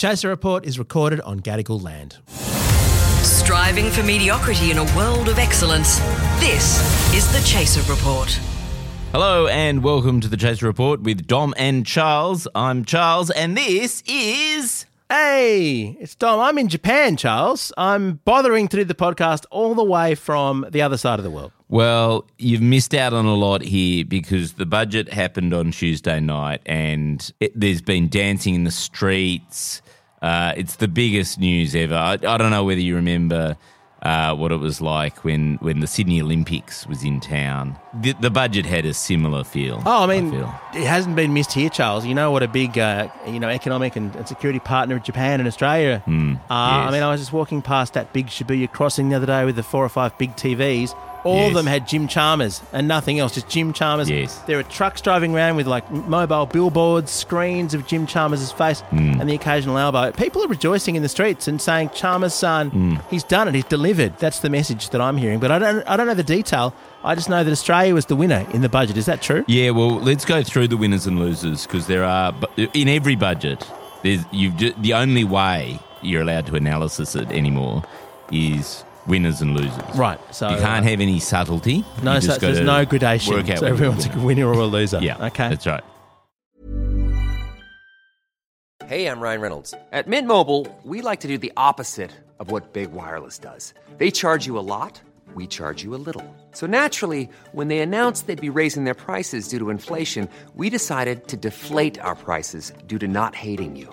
Chaser Report is recorded on Gadigal land. Striving for mediocrity in a world of excellence. This is the Chaser Report. Hello and welcome to the Chaser Report with Dom and Charles. I'm Charles, and this is. Hey, it's Dom. I'm in Japan, Charles. I'm bothering to do the podcast all the way from the other side of the world. Well, you've missed out on a lot here because the budget happened on Tuesday night and it, there's been dancing in the streets. Uh, it's the biggest news ever. I, I don't know whether you remember uh, what it was like when, when the Sydney Olympics was in town. The, the budget had a similar feel. Oh, I mean, feel. it hasn't been missed here, Charles. You know what a big, uh, you know, economic and, and security partner of Japan and Australia. uh, I Hmm, mean, I was just walking past that big Shibuya crossing the other day with the four or five big TVs. All of them had Jim Chalmers and nothing else, just Jim Chalmers. Yes. There are trucks driving around with like mobile billboards, screens of Jim Chalmers' face Hmm. and the occasional elbow. People are rejoicing in the streets and saying, Chalmers' son, Hmm. he's done it, he's delivered. That's the message that I'm hearing. But I don't, I don't know the detail. I just know that Australia was the winner in the budget. Is that true? Yeah, well, let's go through the winners and losers because there are in every budget. There's you've the only way you're allowed to analysis it anymore is winners and losers. Right, so, you can't uh, have any subtlety. No, You so, just no gradation. So everyone's a winner or a loser. Yeah, Okay. that's right. Hey, I'm Ryan Reynolds. At Mint Mobile, we like to do the opposite of what Big Wireless does. They charge you a lot, we charge you a little. So naturally, when they announced they'd be raising their prices due to inflation, we decided to deflate our prices due to not hating you.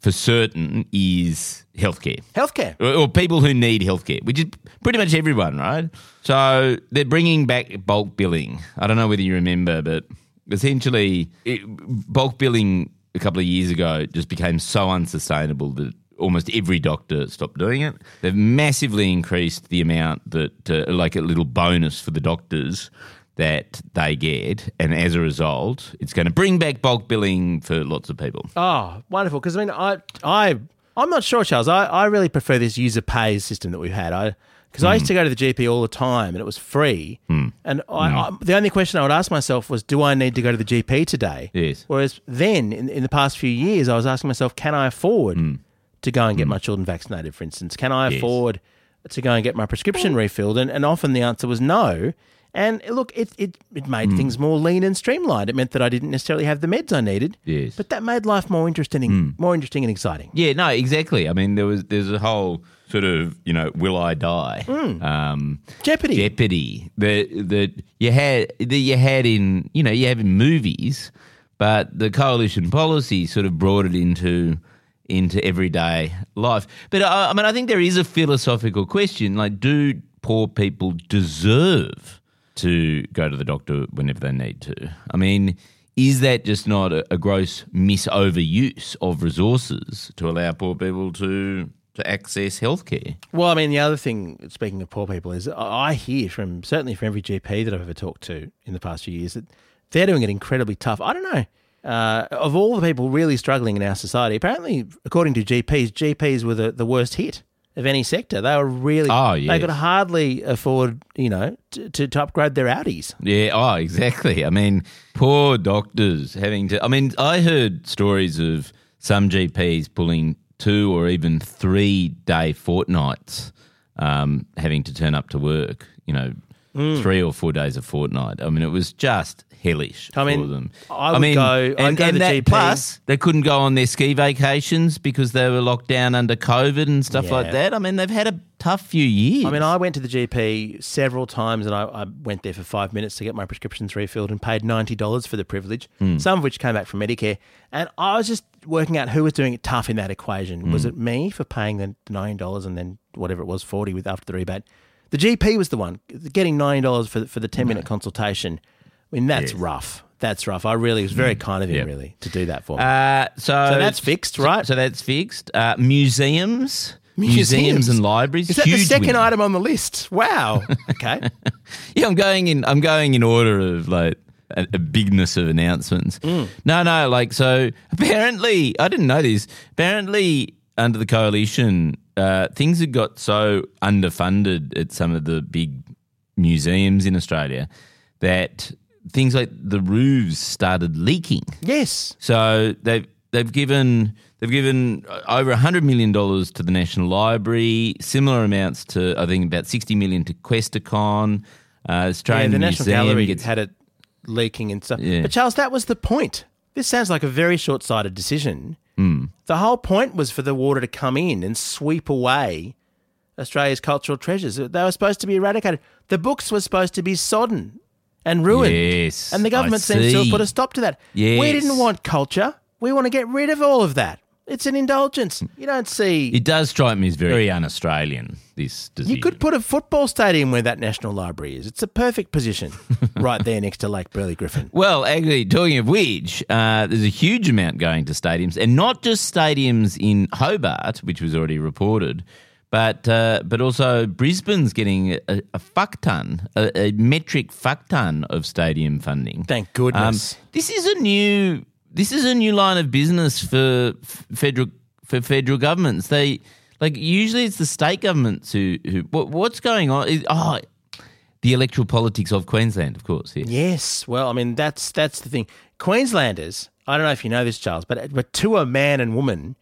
for certain, is healthcare. Healthcare. or, or people who need healthcare, which is pretty much everyone, right? So they're bringing back bulk billing. I don't know whether you remember, but essentially, it, bulk billing a couple of years ago just became so unsustainable that almost every doctor stopped doing it. They've massively increased the amount that, uh, like a little bonus for the doctors that they get, and as a result, it's going to bring back bulk billing for lots of people. Oh, wonderful. Because I mean, I, I, I'm not sure, Charles. I, I really prefer this user pays system that we've had. I because I used Hmm. to go to the GP all the time and it was free. And I, I, the only question I would ask myself was, do I need to go to the GP today? Yes. Whereas then, in, in the past few years, I was asking myself, can I afford to go and get my children vaccinated, for instance? Can I Hmm. Yes. afford to go and get my prescription refilled? And, and often the answer was no. And look, it, it, it made hmm. things more lean and streamlined. It meant that I didn't necessarily have the meds I needed. Yes. But that made life more interesting, hmm. more interesting and exciting. Yeah, no, exactly. I mean, there was there's a whole sort of you know, will I die? Hmm. Um, Jeopardy. Jeopardy. That that you had that you had in you know you have in movies, but the coalition policy sort of brought it into into everyday life. But I, I mean, I think there is a philosophical question: like, do poor people deserve to go to the doctor whenever they need to? I mean. Is that just not a, a gross misoveruse of resources to allow poor people to to access healthcare? Well, I mean, the other thing, speaking of poor people, is I hear from certainly from every GP that I've ever talked to in the past few years that they're doing it incredibly tough. I don't know. Uh, of all the people really struggling in our society, apparently, according to GPs, GPs were the, the worst hit of any sector. They were really, Oh, they could hardly afford, you know, to, to, to upgrade their Audis. Yeah, oh, exactly. I mean, poor doctors having to. I mean, I heard stories of some GPs pulling two or even three day fortnights um, having to turn up to work, you know, Mm. three or four days a fortnight. I mean, it was just hellish I mean, for them. I would go- I'd and, go and the that GP. plus they couldn't go on their ski vacations because they were locked down under COVID and stuff Yeah. like that. I mean, they've had a tough few years. I mean, I went to the GP several times and I, I went there for five minutes to get my prescriptions refilled and paid $90 for the privilege, hmm. some of which came back from Medicare. And I was just working out who was doing it tough in that equation. Was hmm. it me for paying the $90 and then whatever it was, 40 with after the rebate? The GP was the one getting $90 for, the- for the 10 minute consultation. I mean, that's rough. That's rough. I really, it was very kind of him, Yeah. really, to do that for me. Uh, so, So that's fixed, right? So, that's fixed. Uh, museums. museums, and libraries. Is that the second win. item on the list? Wow. Okay. Yeah, I'm going in. I'm going in order of like a, a bigness of announcements. Mm. No, no, like so. Apparently, I didn't know this. Apparently, under the coalition, uh, things had got so underfunded at some of the big museums in Australia that things like the roofs started leaking. yes. So they've they've given they've given over hundred million dollars to the National Library, similar amounts to I think about sixty million to Questacon. Uh, Yeah, Australian the National Museum Gallery gets had it leaking and stuff. Yeah. But Charles, that was the point. This sounds like a very short-sighted decision. Hmm. The whole point was for the water to come in and sweep away Australia's cultural treasures. They were supposed to be eradicated. The books were supposed to be sodden and ruined. Yes, And the government seems to have put a stop to that. We didn't want culture. We want to get rid of all of that. It's an indulgence. You don't see. It does strike me as very un-Australian. This decision. You could put a football stadium where that National Library is. It's a perfect position right there next to Lake Burley Griffin. Well, actually, talking of which, uh, there's a huge amount going to stadiums, and not just stadiums in Hobart, which was already reported, but uh, but also Brisbane's getting a, a fuck ton, a, a metric fuck ton of stadium funding. Thank goodness. Um, this is a new this is a new line of business for f- federal for federal governments. They like usually it's the state governments who who what, what's going on? Is, oh, the electoral politics of Queensland, of course. Yes, well, I mean that's that's the thing. Queenslanders, I don't know if you know this, Charles, but but to a man and woman,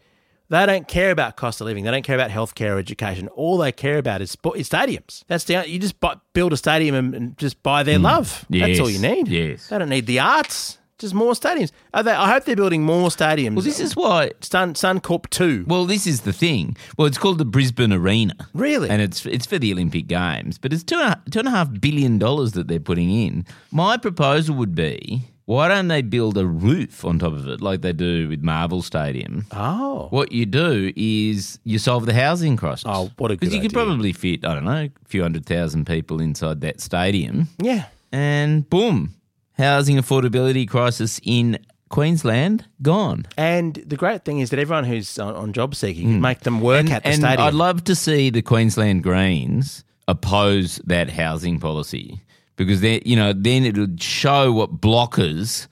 they don't care about cost of living. They don't care about healthcare or education. All they care about is, spo- is stadiums. That's the you just buy, build a stadium and, and just buy their mm. love. That's all you. Need. yes. they don't need the arts. Just more stadiums. They, I hope they're building more stadiums. Well, this is why. Sun Suncorp two. Well, this is the thing. Well, it's called the Brisbane Arena. Really? And it's it's for the Olympic Games, but it's two and a, two and a half billion dollars that they're putting in. My proposal would be, why don't they build a roof on top of it, like they do with Marvel Stadium? oh, What you do is you solve the housing crisis. Oh, what a good Because you could idea. probably fit, I don't know, a few hundred thousand people inside that stadium, yeah. and boom, housing affordability crisis in Queensland gone. And the great thing is that everyone who's on, on job seeking can make them work Hmm. and, at the and stadium. I'd love to see the Queensland Greens oppose that housing policy because they, you know, then it would show what blockers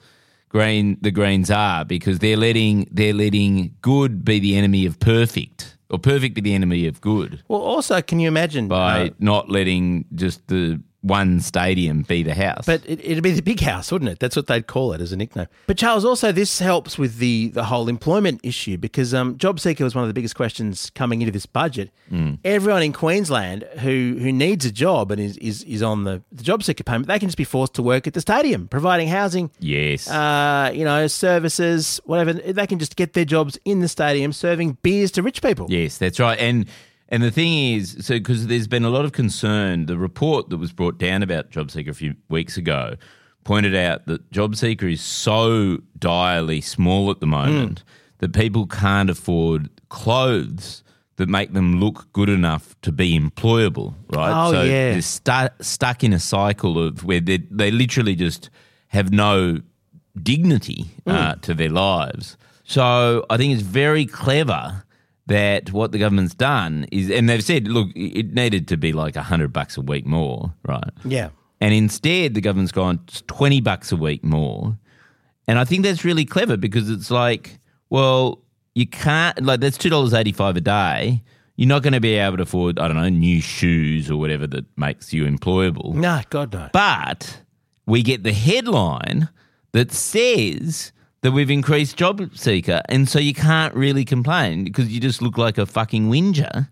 green the Greens are because they're letting they're letting good be the enemy of perfect or perfect be the enemy of good. Well, also, can you imagine by uh, not letting just the one stadium be the house. But it, it'd be the big house, wouldn't it? That's what they'd call it as a nickname. But Charles, also this helps with the the whole employment issue because um, job seeker was one of the biggest questions coming into this budget. Mm. Everyone in Queensland who who needs a job and is is, is on the, the job seeker payment, they can just be forced to work at the stadium, providing housing, yes, uh, you know, services, whatever. They can just get their jobs in the stadium, serving beers to rich people. Yes, that's right. And and the thing is, so because there's been a lot of concern, the report that was brought down about JobSeeker a few weeks ago pointed out that JobSeeker is so direly small at the moment Hmm. that people can't afford clothes that make them look good enough to be employable, right? Oh, so yeah. they're stu- stuck in a cycle of where they they literally just have no dignity uh, to their lives. So I think it's very clever that what the government's done is, and they've said, look, it needed to be like a hundred bucks a week more, right? Yeah. And instead, the government's gone twenty bucks a week more, and I think that's really clever because it's like, well, you can't like that's two dollars eighty five a day. You're not going to be able to afford, I don't know, new shoes or whatever that makes you employable. No, God no. But we get the headline that says that we've increased job seeker, and so you can't really complain because you just look like a fucking whinger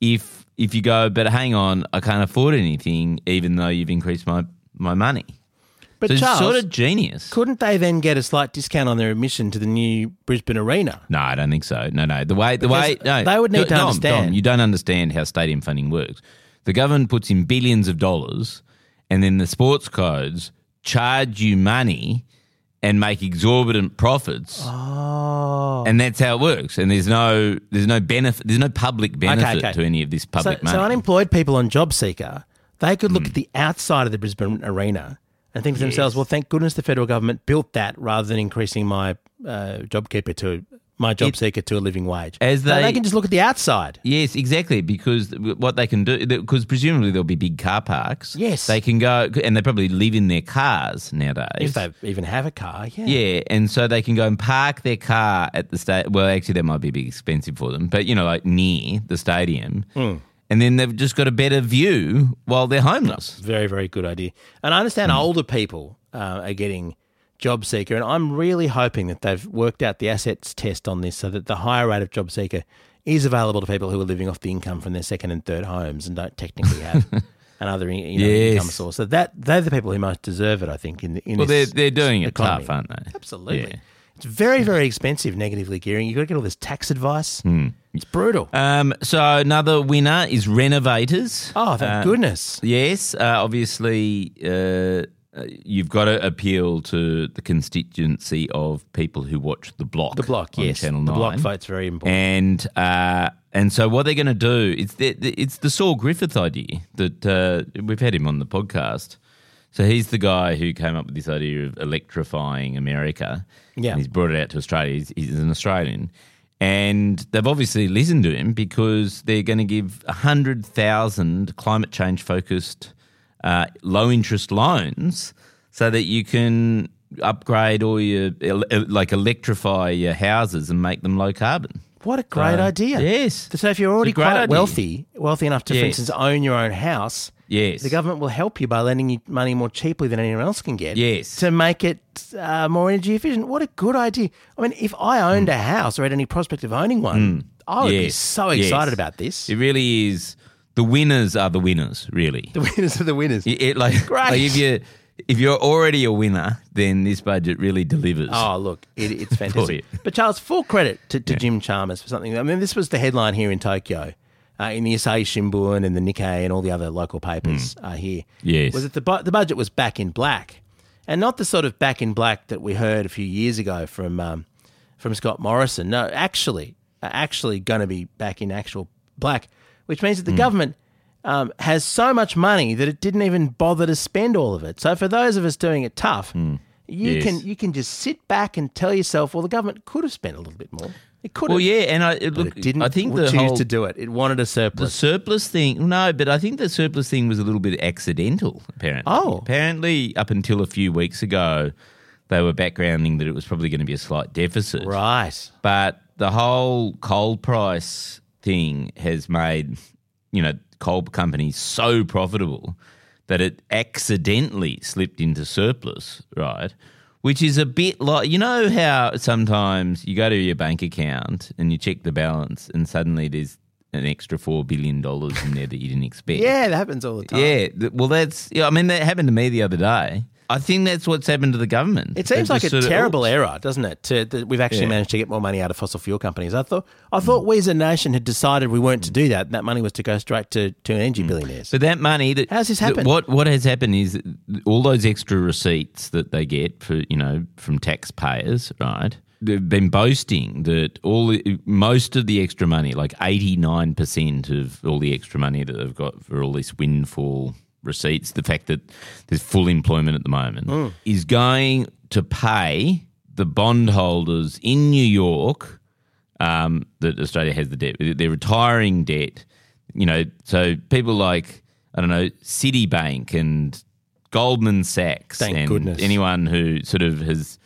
if if you go, but hang on, I can't afford anything, even though you've increased my my money. But so Charles, sort of genius. couldn't they then get a slight discount on their admission to the new Brisbane Arena? No, I don't think so. No, no. The way the way no, they would need to Dom, understand. Dom, you don't understand how stadium funding works. The government puts in billions of dollars, and then the sports codes charge you money and make exorbitant profits. Oh. And that's how it works. And there's no there's no benefit there's no public benefit okay. to any of this public so money. So unemployed people on JobSeeker, they could look at the outside of the Brisbane Arena and think to themselves, well, thank goodness the federal government built that rather than increasing my uh, JobKeeper to my job It- seeker to a living wage. As they they- can just look at the outside. Yes, exactly. Because what they can do, because presumably there'll be big car parks. Yes. they can go, and they probably live in their cars nowadays. If they even have a car, yeah. Yeah, and so they can go and park their car at the state. Well, actually, that might be a bit expensive for them, but you know, like near the stadium, Hmm. and then they've just got a better view while they're homeless. Very, very good idea. And I understand Hmm. older people uh, are getting job seeker, and I'm really hoping that they've worked out the assets test on this so that the higher rate of job seeker is available to people who are living off the income from their second and third homes and don't technically have another you know, Yes. income source. So that they're the people who most deserve it, I think. In, the, in Well, they're they're doing it economy. tough, aren't they? Absolutely. Yeah. It's very, very expensive, negatively gearing. You've got to get all this tax advice. It's brutal. Um, so another winner is renovators. oh, thank Uh, goodness. Yes, uh, obviously, uh, uh, you've got to appeal to the constituency of people who watch the block. The block, yes. Channel the Nine. block vote's very important. And uh, and so what they're going to do it's the, it's the Saul Griffith idea that uh, we've had him on the podcast. So he's the guy who came up with this idea of electrifying America. Yeah. and he's brought it out to Australia. He's, he's an Australian. And they've obviously listened to him because they're going to give 100,000 climate change focused uh, low interest loans so that you can upgrade all your, like electrify your houses and make them low carbon. What a great So, idea. yes. So if you're already It's a great quite idea. wealthy, wealthy enough to, for instance, own your own house, Yes. the government will help you by lending you money more cheaply than anyone else can get. Yes. To make it uh, more energy efficient. What a good idea. I mean, if I owned a house or had any prospect of owning one, I would be. Yes. so Yes. excited about this. It really is. The winners are the winners, really. The winners are the winners. It, it- like, Great. like if you if you're already a winner, then this budget really delivers. Oh, look, it, it's fantastic. but Charles, full credit to, to Jim Chalmers for something. I mean, this was the headline here in Tokyo, uh, in the Asahi Shimbun and the Nikkei and all the other local papers uh, here. Yes. was that the bu- the budget was back in black, and not the sort of back in black that we heard a few years ago from um, from Scott Morrison. No, actually, uh, actually going to be back in actual black, which means that the government. Um, has so much money that it didn't even bother to spend all of it. So for those of us doing it tough, you Hmm. Yes. can you can just sit back and tell yourself, well, the government could have spent a little bit more. It could well, have. yeah, and I it, look, it didn't I think choose the whole to do it. It wanted a surplus. the surplus. surplus thing. No, but I think the surplus thing was a little bit accidental. Apparently, Oh. apparently, up until a few weeks ago, they were backgrounding that it was probably going to be a slight deficit. right. But the whole coal price thing has made, you know, coal companies so profitable that it accidentally slipped into surplus, right? Which is a bit like, you know, how sometimes you go to your bank account and you check the balance and suddenly there's an extra $4 billion in there that you didn't expect. Yeah, that happens all the time. Yeah. Well, that's, yeah, I mean, that happened to me the other day. I think that's what's happened to the government. It seems They like a just of- terrible oops. error, doesn't it? To, that we've actually Yeah. managed to get more money out of fossil fuel companies. I thought, I thought we as a nation had decided we weren't to do that. That money was to go straight to, to energy mm. billionaires. But that money that How's this that happened? What what has happened is all those extra receipts that they get for you know from taxpayers, right? They've been boasting that all the, most of the extra money, like eighty nine percent of all the extra money that they've got for all this windfall receipts, the fact that there's full employment at the moment, Mm. is going to pay the bondholders in New York um, that Australia has the debt. They're retiring debt. You know, so people like I don't know Citibank and Goldman Sachs Thank and goodness. anyone who sort of has,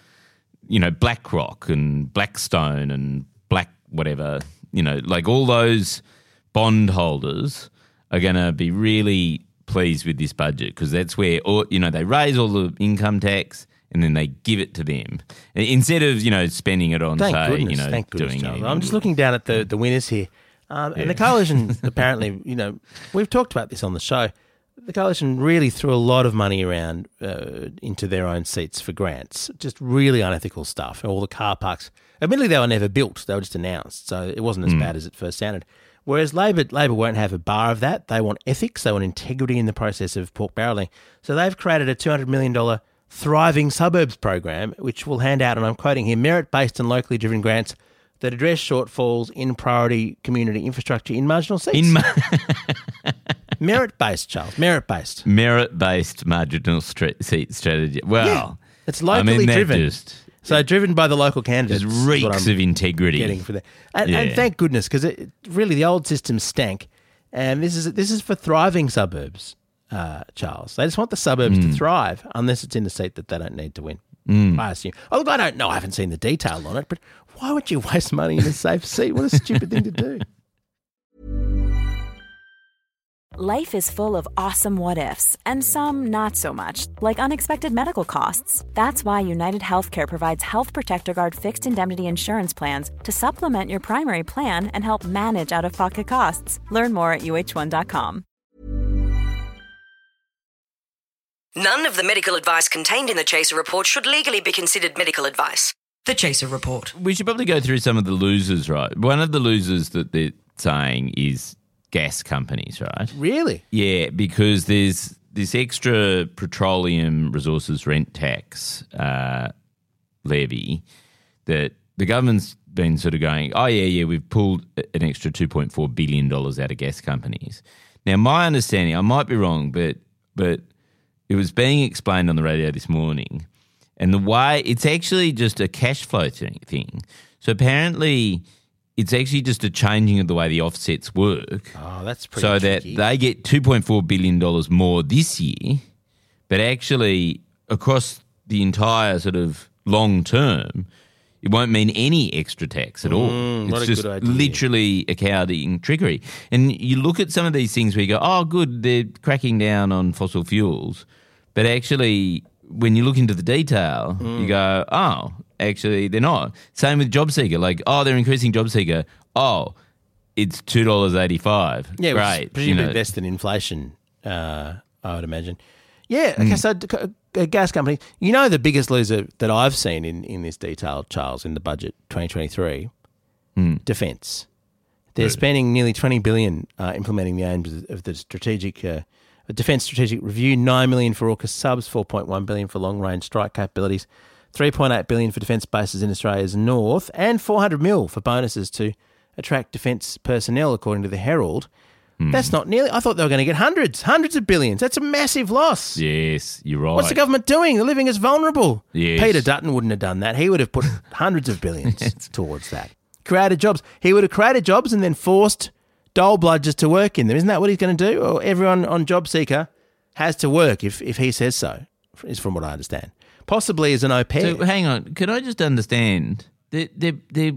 you know, BlackRock and Blackstone and Black whatever, you know, like all those bondholders are going to be really pleased with this budget because that's where all, you know they raise all the income tax and then they give it to them instead of you know spending it on Thank say goodness. you know Thank goodness, doing Charles. I'm just looking down at the, the winners here. Um, And the coalition, apparently, you know, we've talked about this on the show. The coalition really threw a lot of money around uh, into their own seats for grants. Just really unethical stuff. All the car parks. Admittedly, they were never built; they were just announced, so it wasn't as bad as it first sounded. Whereas Labor, Labor won't have a bar of that. They want ethics. They want integrity in the process of pork barrelling. So they've created a two hundred million dollar thriving suburbs program, which will hand out, and I'm quoting here, merit-based and locally driven grants that address shortfalls in priority community infrastructure in marginal seats. in ma- merit-based, Charles. Merit-based. merit based marginal stra- seat strategy. Well, Yeah, it's I mean, locally driven. Just, So driven by the local candidates. Just is what reeks I'm of integrity. getting for that. And, and thank goodness, because really the old system stank. And this is this is for thriving suburbs, uh, Charles. They just want the suburbs Hmm. to thrive, unless it's in a seat that they don't need to win. I assume. Oh, look, I don't know. I haven't seen the detail on it, but why would you waste money in a safe seat? What a stupid thing to do. Life is full of awesome what ifs, and some not so much, like unexpected medical costs. That's why United Healthcare provides Health Protector Guard fixed indemnity insurance plans to supplement your primary plan and help manage out of pocket costs. Learn more at uh1.com. None of the medical advice contained in the Chaser report should legally be considered medical advice. The Chaser report. We should probably go through some of the losers, right? One of the losers that they're saying is gas companies, right? Really? Yeah, because there's this extra petroleum resources rent tax uh, levy that the government's been sort of going, oh, yeah, yeah, we've pulled an extra $2.4 billion out of gas companies. Now, my understanding, I might be wrong, but but it was being explained on the radio this morning, and the way it's actually just a cash flow thing. thing. So apparently, it's actually just a changing of the way the offsets work Oh, that's pretty so tricky. that they get $2.4 billion more this year, but actually across the entire sort of long term, it won't mean any extra tax at all. Mm, it's a just good idea. literally accounting trickery. And you look at some of these things where you go, oh, good, they're cracking down on fossil fuels. But actually, when you look into the detail, Mm. you go, oh, actually, they're not. Same with JobSeeker. Like, oh, they're increasing JobSeeker. Oh, it's two dollars eighty five. Yeah, is presumably you know. less than inflation, uh, I would imagine. Yeah, Mm. okay, so d- c- a gas company, you know the biggest loser that I've seen in, in this detail, Charles, in the budget 2023, Mm. defence. They're spending nearly 20 billion uh, implementing the aims of- the strategic uh, defence strategic review, 9 million for AUKUS subs, 4.1 billion for long range strike capabilities, 3.8 billion for defence bases in Australia's north, and 400 mil for bonuses to attract defence personnel, according to the Herald. Hmm. That's not nearly. I thought they were going to get hundreds, hundreds of billions. That's a massive loss. Yes, you're right. What's the government doing? They're leaving us vulnerable. Yes. Peter Dutton wouldn't have done that. He would have put hundreds of billions towards that. Created jobs. He would have created jobs and then forced dole bludgers to work in them. Isn't that what he's going to do? Or everyone on JobSeeker has to work if, if he says so, is from what I understand. Possibly as an au pair. So hang on, can I just understand? They're, they're, they're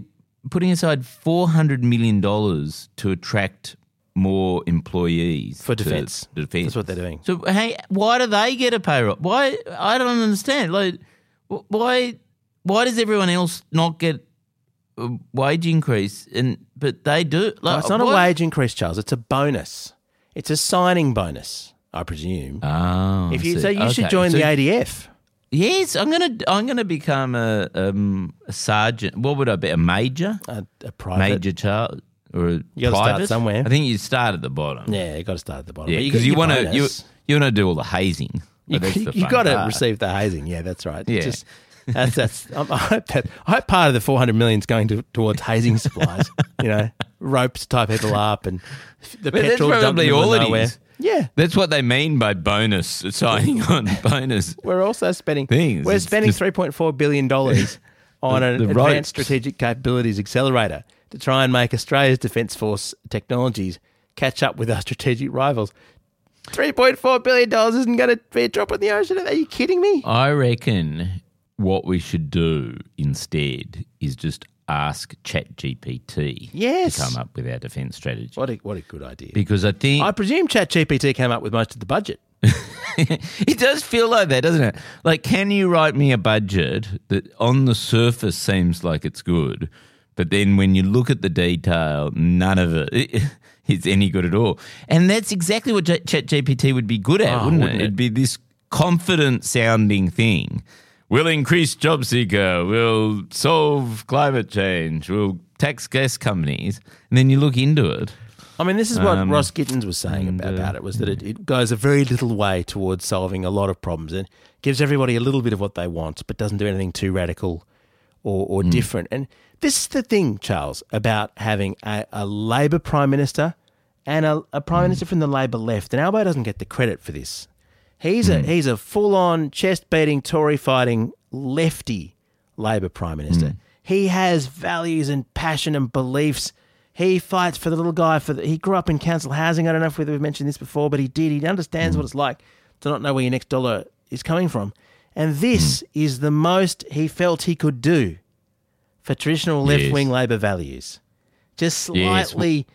putting aside four hundred million dollars to attract more employees For to defence. defence. That's what they're doing. So hey, why do they get a payroll? Why I don't understand. Like, why why does everyone else not get a wage increase and but they do? Like, No, it's not what? a wage increase, Charles. It's a bonus. It's a signing bonus, I presume. Oh, if you so you should join So- the ADF. Yes, I'm gonna I'm gonna become a um a sergeant. What would I be? A major? A, a private. major child or a You gotta start private? somewhere. I think you start at the bottom. Yeah, you got to start at the bottom. Yeah, because you want to you you want to do all the hazing. You, the you fun got to part. receive the hazing. Yeah, that's right. Yeah. Just, that's that's. I hope that I hope part of the 400 million is going to, towards hazing supplies. you know, ropes to tie people up and the But petrol in probably all it nowhere. is. Yeah. That's what they mean by bonus signing on bonus. We're also spending Things. we're It's spending just- 3.4 billion dollars on The- an the advanced ropes. strategic capabilities accelerator to try and make Australia's defence force technologies catch up with our strategic rivals. 3.4 billion dollars isn't going to be a drop in the ocean. Are you kidding me? I reckon what we should do instead is just ask ChatGPT Yes. to come up with our defence strategy. What a what a good idea. Because I think I presume ChatGPT came up with most of the budget. it does feel like that, doesn't it? Like, can you write me a budget that on the surface seems like it's good, but then when you look at the detail, none of it is any good at all? And that's exactly what Ch- ChatGPT would be good at, Oh, wouldn't, wouldn't it? it? It'd be this confident sounding thing. We'll increase job seeker. We'll solve climate change. We'll tax gas companies. And then you look into it. I mean, this is what Um, Ross Gittins was saying and, about, uh, about it was that it, it goes a very little way towards solving a lot of problems and gives everybody a little bit of what they want, but doesn't do anything too radical or, or different. And this is the thing, Charles, about having a, a Labor Prime Minister and a, a. Prime Minister from the Labor left. And Albo doesn't get the credit for this. He's a Hmm. he's a full on chest beating Tory fighting lefty Labor Prime Minister. He has values and passion and beliefs. He fights for the little guy. For the, he grew up in council housing. I don't know if we've mentioned this before, but he did. He understands what it's like to not know where your next dollar is coming from. And this is the most he felt he could do for traditional left wing Labor values. Just Yes. slightly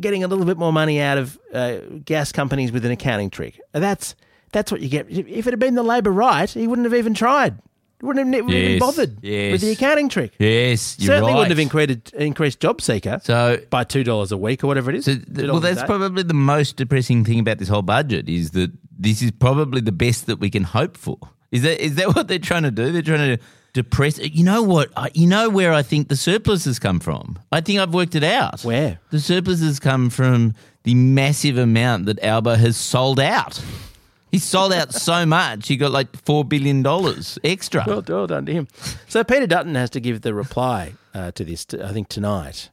getting a little bit more money out of uh, gas companies with an accounting trick. That's that's what you get. If it had been the Labor right, he wouldn't have even tried. He wouldn't have, wouldn't even bothered yes. with the accounting trick. Yes, you're Certainly right. wouldn't have increased, increased job seeker So by two dollars a week or whatever it is. So, th- well, that's probably the most depressing thing about this whole budget is that this is probably the best that we can hope for. Is that is that what they're trying to do? They're trying to depress. You know what? I, you know where I think the surpluses come from. I think I've worked it out. Where? the surpluses come from the massive amount that Albo has sold out. He sold out so much. He got like four billion dollars extra. Well, well done to him. So Peter Dutton has to give the reply uh, to this. I think tonight,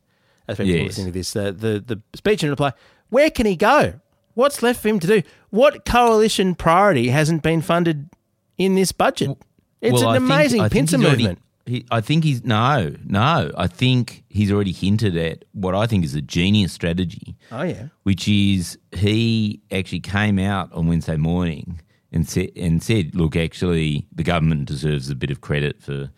as people Yes. listening to this, uh, the the speech and reply. Where can he go? What's left for him to do? What coalition priority hasn't been funded in this budget? It's Well, an I amazing think pincer movement. He, I think he's no, no. I think he's already hinted at what I think is a genius strategy, Oh yeah. which is he actually came out on Wednesday morning and said and said, "Look, actually, the government deserves a bit of credit for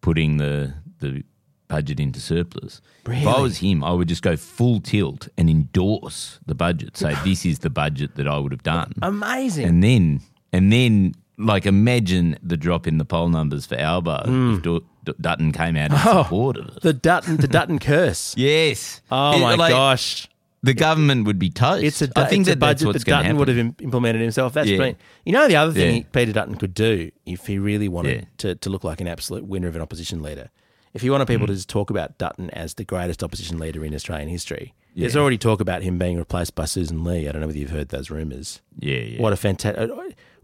putting the the budget into surplus." If I was him, I would just go full tilt and endorse the budget. Say, "This is the budget that I would have done." Amazing. and then and then like imagine the drop in the poll numbers for Albo if Du- Du- Dutton came out in Hmm. Oh, support of it. the Dutton, the Dutton curse. yes. Oh It- my like, gosh. The government would be toast. It's a, I think that a budget that's what's that going to Dutton would have implemented himself. That's Yeah. brilliant. You know the other thing Yeah. Peter Dutton could do if he really wanted Yeah. to, to look like an absolute winner of an opposition leader. If he wanted Mm. people to just talk about Dutton as the greatest opposition leader in Australian history, there's already talk about him being replaced by Susan Lee. I don't know whether you've heard those rumours. Yeah, yeah. What a fantastic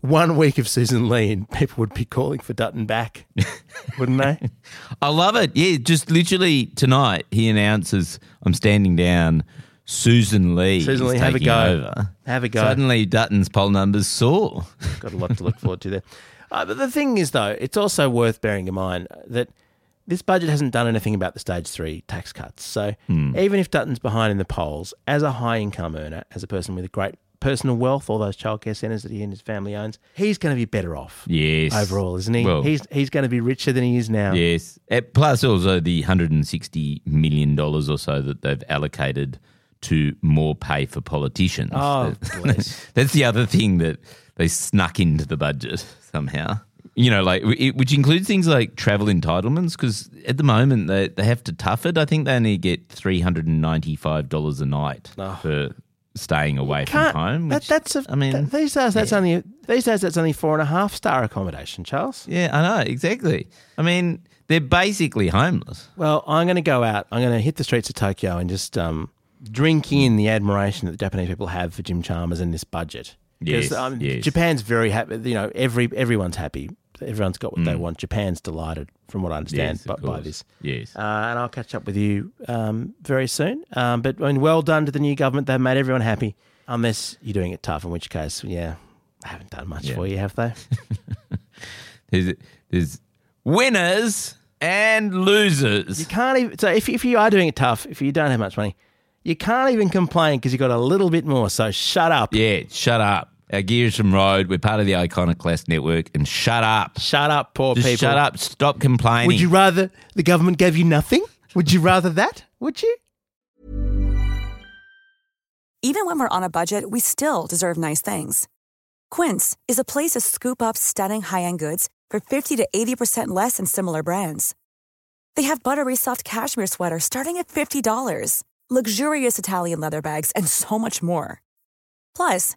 one week of Susan Lee, and people would be calling for Dutton back, wouldn't they? I love it. Yeah, just literally tonight he announces I'm standing down. Susan Lee. Susan Lee, have a go. Over. Have a go. Suddenly, Dutton's poll numbers soar. Got a lot to look forward to there. Uh, but the thing is, though, it's also worth bearing in mind that this budget hasn't done anything about the stage three tax cuts. So even if Dutton's behind in the polls, as a high income earner, as a person with a great personal wealth, all those childcare centres that he and his family owns, he's going to be better off Yes. overall, isn't he? Well- he's he's going to be richer than he is now. Yes. Plus, also the $160 million or so that they've allocated to more pay for politicians. Oh. That's the other thing that they snuck into the budget somehow. You know, like it, which includes things like travel entitlements, because at the moment they, they have to tough it. I think they only get three hundred and ninety five dollars a night oh. for staying away from home. that, that's a, I mean, that- these days that's only these days that's only four and a half star accommodation, Charles. yeah, I know exactly. I mean, they're basically homeless. Well, I'm going to go out. I'm going to hit the streets of Tokyo and just um, drink in the admiration that the Japanese people have for Jim Chalmers and this budget. Yes, um, yes. Japan's very happy. You know, every everyone's happy. Everyone's got what they want. Japan's delighted, from what I understand. Yes, by, by this. Yes. Uh, and I'll catch up with you um, very soon. Um, but I mean, well done to the new government. They've made everyone happy, unless you're doing it tough. In which case, yeah, they haven't done much Yeah. for you, have they? There's, there's winners and losers. You can't even. So if if you are doing it tough, if you don't have much money, you can't even complain because you got a little bit more. So shut up. Yeah, shut up. Our gear is from Rode. We're part of the Iconoclast Network. And shut up. Shut up, poor Just people. shut up. Stop complaining. Would you rather the government gave you nothing? Would you rather that? Would you? Even when we're on a budget, we still deserve nice things. Quince is a place to scoop up stunning high-end goods for 50 to 80% less than similar brands. They have buttery soft cashmere sweaters starting at $50, luxurious Italian leather bags, and so much more. Plus,